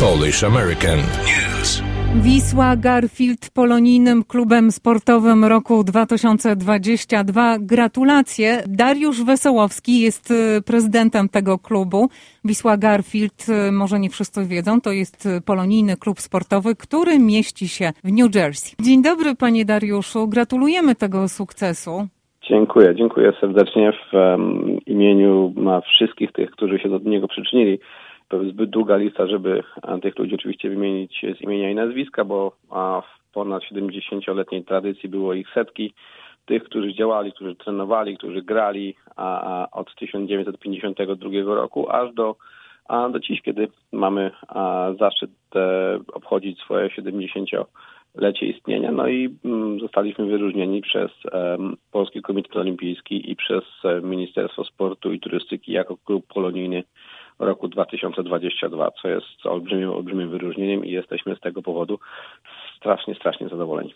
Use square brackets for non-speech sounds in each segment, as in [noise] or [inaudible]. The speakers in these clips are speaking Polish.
Polish American News. Wisła Garfield polonijnym klubem sportowym roku 2022. Gratulacje. Dariusz Wesołowski jest y, prezydentem tego klubu. Wisła Garfield, y, może nie wszyscy wiedzą, to jest y, polonijny klub sportowy, który mieści się w New Jersey. Dzień dobry panie Dariuszu. Gratulujemy tego sukcesu. Dziękuję, dziękuję serdecznie w um, imieniu wszystkich tych, którzy się do niego przyczynili zbyt długa lista, żeby tych ludzi oczywiście wymienić z imienia i nazwiska, bo w ponad 70-letniej tradycji było ich setki. Tych, którzy działali, którzy trenowali, którzy grali a, od 1952 roku aż do, a do dziś, kiedy mamy a, zaszczyt e, obchodzić swoje 70-lecie istnienia. No i mm, zostaliśmy wyróżnieni przez Polski Komitet Olimpijski i przez e, Ministerstwo Sportu i Turystyki jako klub polonijny roku 2022, co jest olbrzymim, olbrzymim wyróżnieniem i jesteśmy z tego powodu strasznie, strasznie zadowoleni.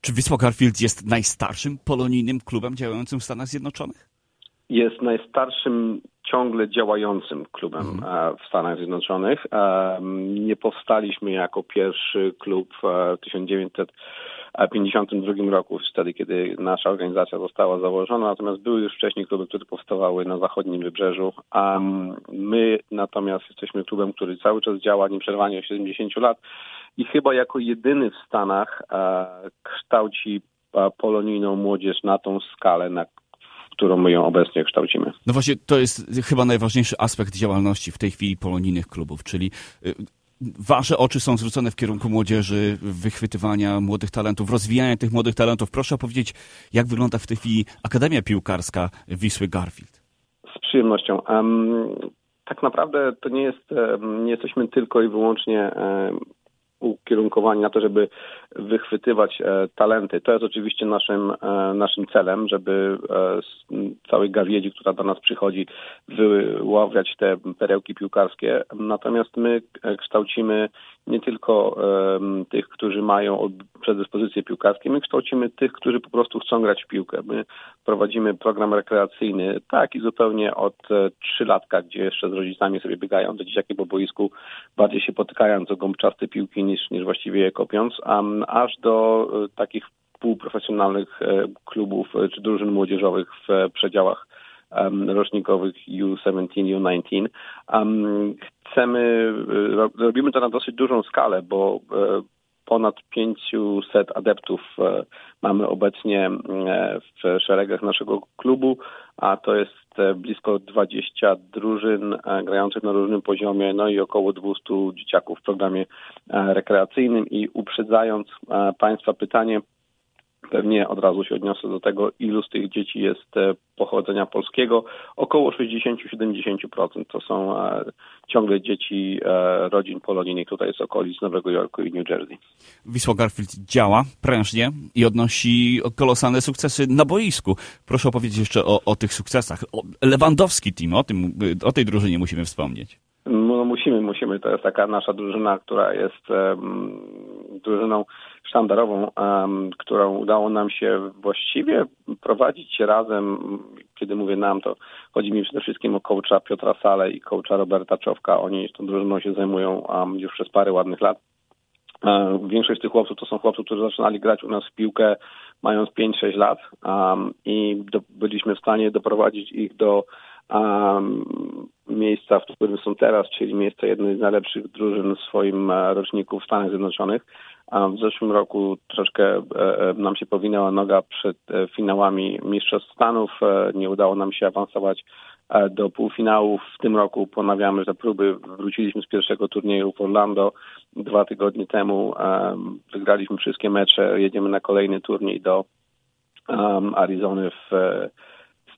Czy Wisła Garfield jest najstarszym polonijnym klubem działającym w Stanach Zjednoczonych? Jest najstarszym ciągle działającym klubem mhm. w Stanach Zjednoczonych. Nie powstaliśmy jako pierwszy klub w 1900 1952 roku, wtedy kiedy nasza organizacja została założona, natomiast były już wcześniej kluby, które powstawały na zachodnim wybrzeżu, a my natomiast jesteśmy klubem, który cały czas działa nieprzerwanie od 70 lat i chyba jako jedyny w Stanach kształci polonijną młodzież na tą skalę, na którą my ją obecnie kształcimy. No właśnie, to jest chyba najważniejszy aspekt działalności w tej chwili polonijnych klubów, czyli y, Wasze oczy są zwrócone w kierunku młodzieży, wychwytywania młodych talentów, rozwijania tych młodych talentów. Proszę opowiedzieć, jak wygląda w tej chwili Akademia Piłkarska Wisły Garfield? Z przyjemnością. Um, tak naprawdę to nie jest, nie jesteśmy tylko i wyłącznie um, ukierunkowani na to, żeby wychwytywać e, talenty. To jest oczywiście naszym, e, naszym celem, żeby e, z całej gawiedzi, która do nas przychodzi, wyławiać te perełki piłkarskie. Natomiast my kształcimy nie tylko tych, którzy mają predyspozycje piłkarskie, my kształcimy tych, którzy po prostu chcą grać w piłkę. My prowadzimy program rekreacyjny, tak i zupełnie od trzylatka, gdzie jeszcze z rodzicami sobie biegają do dzieciaki po boisku, bardziej się potykają o gąbczaste piłki niż, niż właściwie je kopiąc. Um, aż do e, takich półprofesjonalnych e, klubów e, czy drużyn młodzieżowych w przedziałach rocznikowych U17, U19. chcemy, robimy to na dosyć dużą skalę, bo ponad 500 adeptów mamy obecnie w szeregach naszego klubu, a to jest blisko 20 drużyn grających na różnym poziomie, no i około 200 dzieciaków w programie rekreacyjnym. I uprzedzając Państwa pytanie, pewnie od razu się odniosę do tego, ilu z tych dzieci jest e, pochodzenia polskiego. Około 60-70% to są e, ciągle dzieci e, rodzin polonijnych tutaj z okolic Nowego Jorku i New Jersey. Wisła Garfield działa prężnie i odnosi kolosalne sukcesy na boisku. Proszę opowiedzieć jeszcze o, o tych sukcesach. O Lewandowski team, o, tym, o tej drużynie musimy wspomnieć. No musimy, musimy. To jest taka nasza drużyna, która jest um, drużyną sztandarową, um, którą udało nam się właściwie prowadzić razem. Kiedy mówię nam, to chodzi mi przede wszystkim o coacha Piotra Sale i coacha Roberta Czowka. Oni tą drużyną się zajmują um, już przez parę ładnych lat. Um, większość tych chłopców to są chłopcy, którzy zaczynali grać u nas w piłkę mając 5-6 lat i do, byliśmy w stanie doprowadzić ich do miejsca, w którym są teraz, czyli miejsce jednej z najlepszych drużyn w swoim e, roczniku w Stanach Zjednoczonych. W zeszłym roku troszkę e, e, nam się powinęła noga przed finałami Mistrzostw Stanów. Nie udało nam się awansować do półfinałów. W tym roku ponawiamy te próby. Wróciliśmy z pierwszego turnieju w Orlando dwa tygodnie temu. Wygraliśmy wszystkie mecze. Jedziemy na kolejny turniej do Arizony w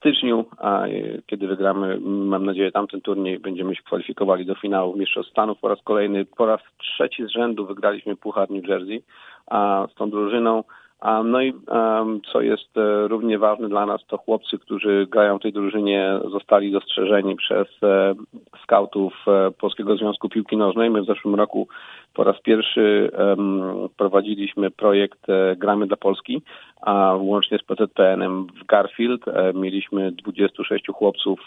styczniu, a kiedy wygramy, mam nadzieję, tamten turniej, będziemy się kwalifikowali do finału Mistrzostw Stanów po raz kolejny. Po raz trzeci z rzędu wygraliśmy Puchar New Jersey a, z tą drużyną. A, no i um, co jest e, równie ważne dla nas, to chłopcy, którzy grają w tej drużynie, zostali dostrzeżeni przez e, scoutów Polskiego Związku Piłki Nożnej. My w zeszłym roku po raz pierwszy um, prowadziliśmy projekt Gramy dla Polski, a łącznie z PZPN-em w Garfield mieliśmy 26 chłopców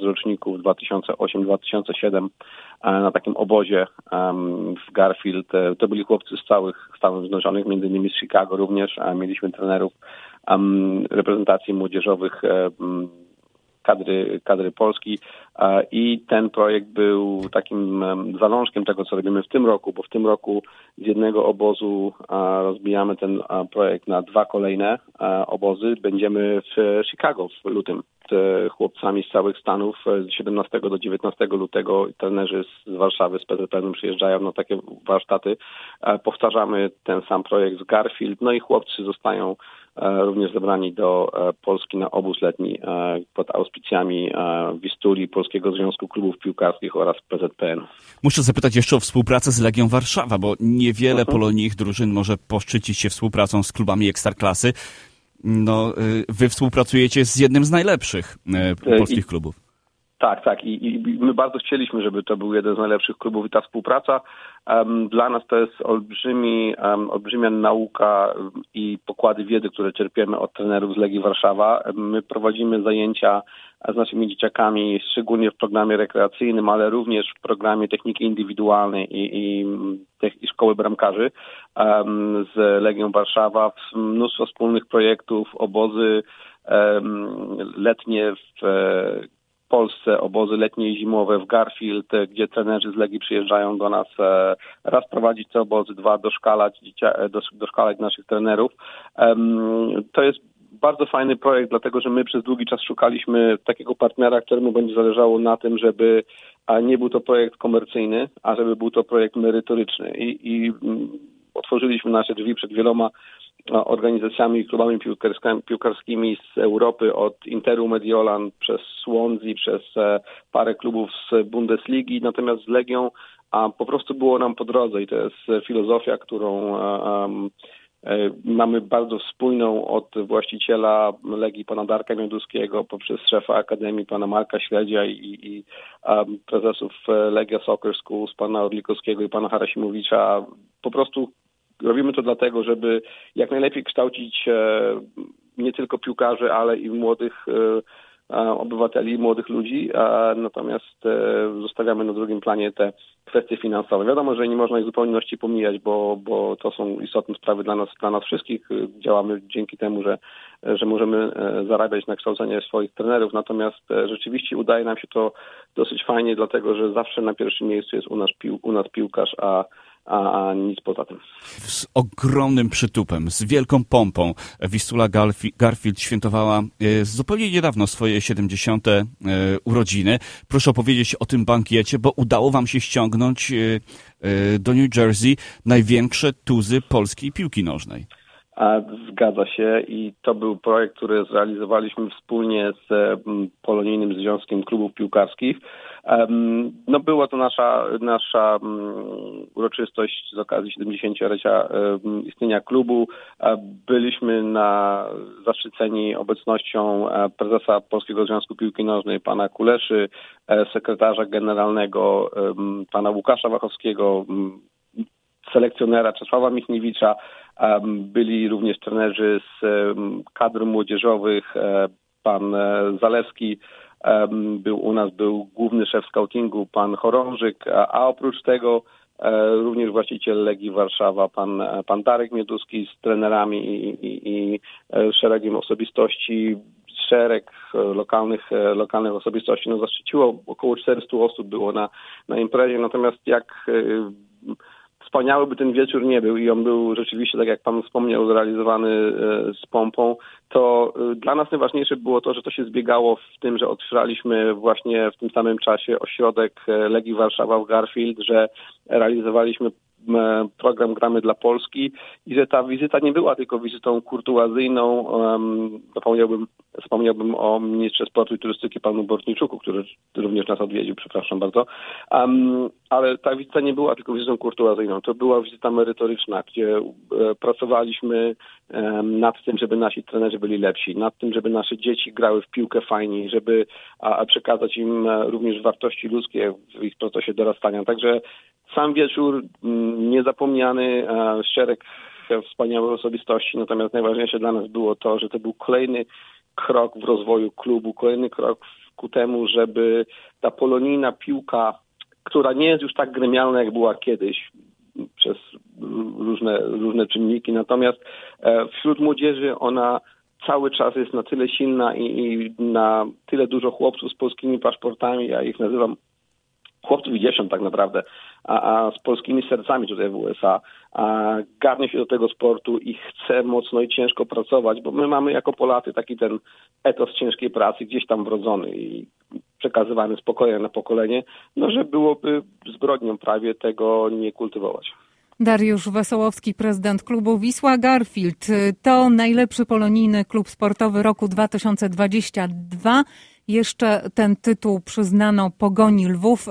z roczników 2008-2007 na takim obozie w Garfield. To byli chłopcy z całych Stanów Zjednoczonych, między innymi z Chicago również, a mieliśmy trenerów reprezentacji młodzieżowych kadry, kadry Polski i ten projekt był takim zalążkiem tego, co robimy w tym roku, bo w tym roku z jednego obozu rozbijamy ten projekt na dwa kolejne obozy. Będziemy w Chicago w lutym chłopcami z całych Stanów z 17 do 19 lutego. Trenerzy z Warszawy, z PZPN przyjeżdżają na takie warsztaty. Powtarzamy ten sam projekt z Garfield, no i chłopcy zostają również zebrani do Polski na obóz letni pod auspicjami Wistuli, Polskiego Związku Klubów Piłkarskich oraz PZPN. Muszę zapytać jeszcze o współpracę z Legią Warszawa, bo niewiele uh-huh. polonich drużyn może poszczycić się współpracą z klubami Ekstraklasy. No, y, wy współpracujecie z jednym z najlepszych y, polskich klubów. Tak, tak. I, I, my bardzo chcieliśmy, żeby to był jeden z najlepszych klubów i ta współpraca dla nas to jest olbrzymi, um, olbrzymia nauka i pokłady wiedzy, które czerpiemy od trenerów z Legii Warszawa. My prowadzimy zajęcia z naszymi dzieciakami, szczególnie w programie rekreacyjnym, ale również w programie techniki indywidualnej i, i, i szkoły bramkarzy um, z Legią Warszawa. Mnóstwo wspólnych projektów, obozy letnie w Polsce obozy letnie i zimowe w Garfield, gdzie trenerzy z Legii przyjeżdżają do nas e, raz prowadzić te obozy, dwa doszkalać, e, doszkalać naszych trenerów. To jest bardzo fajny projekt, dlatego że my przez długi czas szukaliśmy takiego partnera, któremu będzie zależało na tym, żeby nie był to projekt komercyjny, a żeby był to projekt merytoryczny. I, i mm, otworzyliśmy nasze drzwi przed wieloma organizacjami i klubami piłkarskimi z Europy, od Interu Mediolan przez Swansea, przez e, parę klubów z Bundesligi, natomiast z Legią a po prostu było nam po drodze i to jest filozofia, którą um, mamy bardzo spójną od właściciela Legii pana Darka Mioduskiego poprzez szefa Akademii pana Marka Śledzia i, i um, prezesów Legia Soccer Schools pana Orlikowskiego i pana Harasimowicza. Po prostu Robimy to dlatego, żeby jak najlepiej kształcić e, nie tylko piłkarzy, ale i młodych e, obywateli, młodych ludzi, natomiast e, zostawiamy na drugim planie te kwestie finansowe. Wiadomo, że nie można ich zupełności pomijać, bo, bo to są istotne sprawy dla nas, dla nas wszystkich. Działamy dzięki temu, że, że możemy zarabiać na kształcenie swoich trenerów, natomiast rzeczywiście udaje nam się to dosyć fajnie, dlatego że zawsze na pierwszym miejscu jest u nas, pił, u nas piłkarz, a a, a nic poza tym. Z ogromnym przytupem, z wielką pompą Wistula Garfield świętowała e, zupełnie niedawno swoje 70. E, urodziny. Proszę opowiedzieć o tym bankiecie, bo udało wam się ściągnąć e, do New Jersey największe tuzy polskiej piłki nożnej. Zgadza się i to był projekt, który zrealizowaliśmy wspólnie z Polonijnym Związkiem Klubów Piłkarskich. No była to nasza, nasza uroczystość z okazji 70-lecia istnienia klubu. Byliśmy na, zaszczyceni obecnością e, prezesa Polskiego Związku Piłki Nożnej, pana Kuleszy, e, sekretarza generalnego, pana Łukasza Wachowskiego, selekcjonera Czesława Michniewicza, byli również trenerzy z kadr młodzieżowych, e, pan Zalewski, był u nas, był główny szef scoutingu, pan Chorążyk, a, a oprócz tego e, również właściciel Legii Warszawa, pan, pan Darek Mioduski z trenerami i, i, i e, szeregiem osobistości, szereg e, lokalnych, lokalnych osobistości. No, zaszczyciło około 400 osób było na, na imprezie, natomiast jak wspaniały by ten wieczór nie był i on był rzeczywiście, tak jak Pan wspomniał, zrealizowany e, z pompą, to e, dla nas najważniejsze było to, że to się zbiegało w tym, że otwieraliśmy właśnie w tym samym czasie ośrodek e, Legii Warszawa w Garfield, że realizowaliśmy program Gramy dla Polski i że ta wizyta nie była tylko wizytą kurtuazyjną. Zapomniałbym, zapomniałbym o ministrze sportu i turystyki panu Bortniczuku, który również nas odwiedził, przepraszam bardzo. ale ta wizyta nie była tylko wizytą kurtuazyjną. To była wizyta merytoryczna, gdzie e, pracowaliśmy nad tym, żeby nasi trenerzy byli lepsi, nad tym, żeby nasze dzieci grały w piłkę fajniej, żeby przekazać im e, również wartości ludzkie w ich procesie dorastania. Także sam wieczór mm, niezapomniany, szereg wspaniałych osobistości, natomiast najważniejsze dla nas było to, że to był kolejny krok w rozwoju klubu, kolejny krok ku temu, żeby ta polonijna piłka, która nie jest już tak gremialna, jak była kiedyś, przez różne, różne czynniki, natomiast e, wśród młodzieży ona cały czas jest na tyle silna i, i na tyle dużo chłopców z polskimi paszportami, ja ich nazywam chłopców i dziewcząt tak naprawdę, a, a, z polskimi sercami tutaj w USA, a garnie się do tego sportu i chce mocno i ciężko pracować, bo my mamy jako Polacy taki ten etos ciężkiej pracy gdzieś tam wrodzony i przekazywany z na pokolenie, no że byłoby zbrodnią prawie tego nie kultywować. Dariusz Wesołowski, prezydent klubu Wisła Garfield. To najlepszy polonijny klub sportowy roku 2022. Jeszcze ten tytuł przyznano Pogoni Lwów.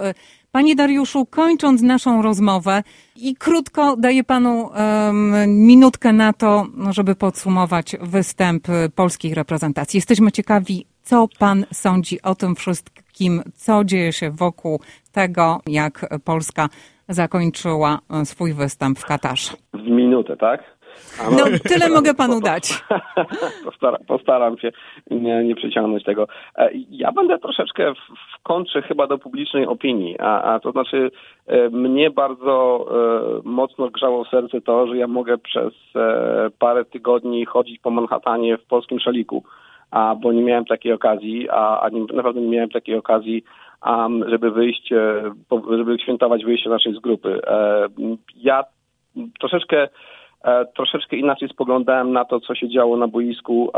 Panie Dariuszu, kończąc naszą rozmowę i krótko daję panu um, minutkę na to, żeby podsumować występ polskiej reprezentacji. Jesteśmy ciekawi, co pan sądzi o tym wszystkim, co dzieje się wokół tego, jak Polska zakończyła swój występ w Katarze. W minutę, tak? No, no tyle [laughs] mogę panu dać. [laughs] Postaram, postaram się nie, nie przyciągnąć tego. E, ja będę troszeczkę w, w kontrze chyba do publicznej opinii, a, a to znaczy e, mnie bardzo e, mocno grzało w serce to, że ja mogę przez parę tygodni chodzić po Manhattanie w polskim szaliku, a, bo nie miałem takiej okazji, a, a nie, naprawdę nie miałem takiej okazji um, żeby wyjść, żeby świętować wyjście naszej z grupy. Ja troszeczkę E, troszeczkę inaczej spoglądałem na to, co się działo na boisku,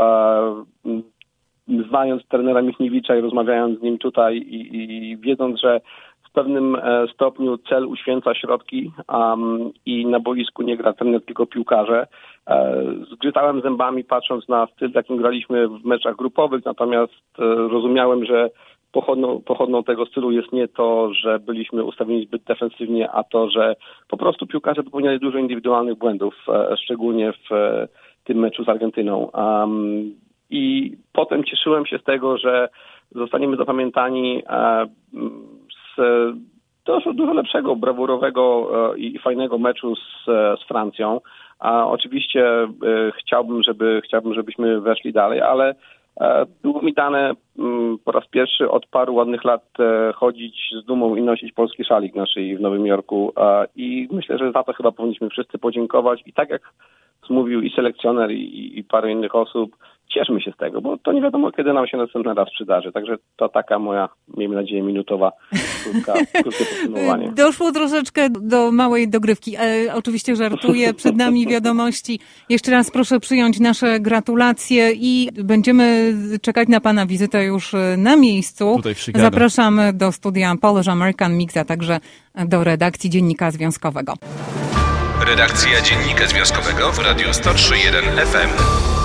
znając trenera Michniewicza i rozmawiając z nim tutaj i, i wiedząc, że w pewnym e, stopniu cel uświęca środki um, i na boisku nie gra trener, tylko piłkarze. E, zgrzytałem zębami patrząc na styl, jakim graliśmy w meczach grupowych, natomiast e, rozumiałem, że pochodną, pochodną tego stylu jest nie to, że byliśmy ustawieni zbyt defensywnie, a to, że po prostu piłkarze popełniali dużo indywidualnych błędów, e, szczególnie w e, tym meczu z Argentyną. Um, I potem cieszyłem się z tego, że zostaniemy zapamiętani e, z dużo, dużo lepszego, brawurowego i fajnego meczu z, z Francją. A oczywiście chciałbym, żeby, chciałbym, żebyśmy weszli dalej, ale było mi dane mm, po raz pierwszy od paru ładnych lat e, chodzić z dumą i nosić polski szalik naszej w Nowym Jorku. I myślę, że za to chyba powinniśmy wszyscy podziękować. I tak jak mówił i selekcjoner i, i parę innych osób, cieszmy się z tego, bo to nie wiadomo, kiedy nam się następny raz przydarzy. Także to taka moja, miejmy nadzieję, minutowa krótka, [laughs] krótkie podsumowanie. Doszło troszeczkę do małej dogrywki. E, oczywiście żartuję, [laughs] przed nami wiadomości. Jeszcze raz proszę przyjąć nasze gratulacje i będziemy czekać na Pana wizytę już e, na miejscu. Zapraszamy do studia Polish American Mix, a także do redakcji Dziennika Związkowego. Redakcja Dziennika Związkowego w Radiu 103.1 FM.